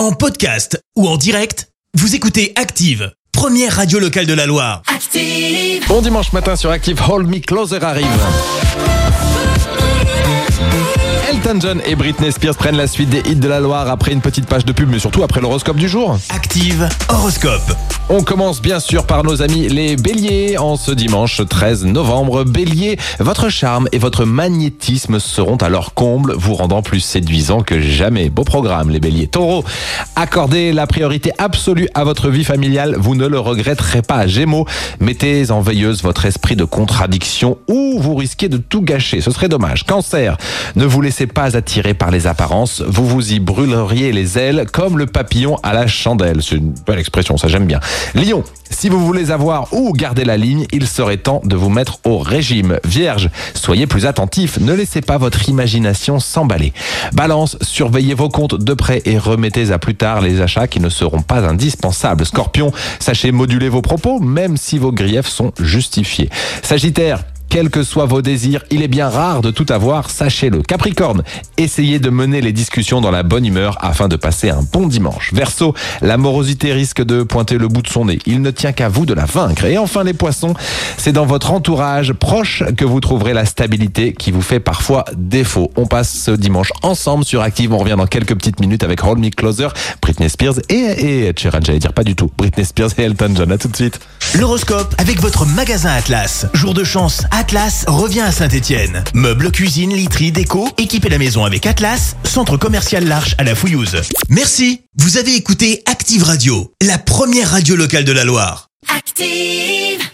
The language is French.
En podcast ou en direct, vous écoutez Active, première radio locale de la Loire. Active. Bon dimanche matin sur Active, Hold Me Closer arrive. Elton John et Britney Spears prennent la suite des hits de la Loire après une petite page de pub, mais surtout après l'horoscope du jour. Active Horoscope. On commence bien sûr par nos amis les béliers en ce dimanche 13 novembre. Bélier, votre charme et votre magnétisme seront à leur comble, vous rendant plus séduisant que jamais. Beau programme les béliers. Taureau, accordez la priorité absolue à votre vie familiale, vous ne le regretterez pas. Gémeaux, mettez en veilleuse votre esprit de contradiction ou vous risquez de tout gâcher, ce serait dommage. Cancer, ne vous laissez pas attirer par les apparences, vous vous y brûleriez les ailes comme le papillon à la chandelle. C'est une belle expression, ça j'aime bien. Lion, si vous voulez avoir ou garder la ligne, il serait temps de vous mettre au régime. Vierge, soyez plus attentif, ne laissez pas votre imagination s'emballer. Balance, surveillez vos comptes de près et remettez à plus tard les achats qui ne seront pas indispensables. Scorpion, sachez moduler vos propos, même si vos griefs sont justifiés. Sagittaire, quels que soient vos désirs, il est bien rare de tout avoir, sachez-le. Capricorne, essayez de mener les discussions dans la bonne humeur afin de passer un bon dimanche. Verseau, la morosité risque de pointer le bout de son nez. Il ne tient qu'à vous de la vaincre. Et enfin les poissons, c'est dans votre entourage proche que vous trouverez la stabilité qui vous fait parfois défaut. On passe ce dimanche ensemble sur Active. On revient dans quelques petites minutes avec Hold Closer, Britney Spears et, et Sheeran, j'allais dire pas du tout. Britney Spears et Elton John. À tout de suite. L'horoscope avec votre magasin Atlas. Jour de chance, Atlas revient à Saint-Étienne. Meubles, cuisine, literie, déco, équipez la maison avec Atlas, centre commercial L'Arche à la Fouillouse. Merci. Vous avez écouté Active Radio, la première radio locale de la Loire. Active.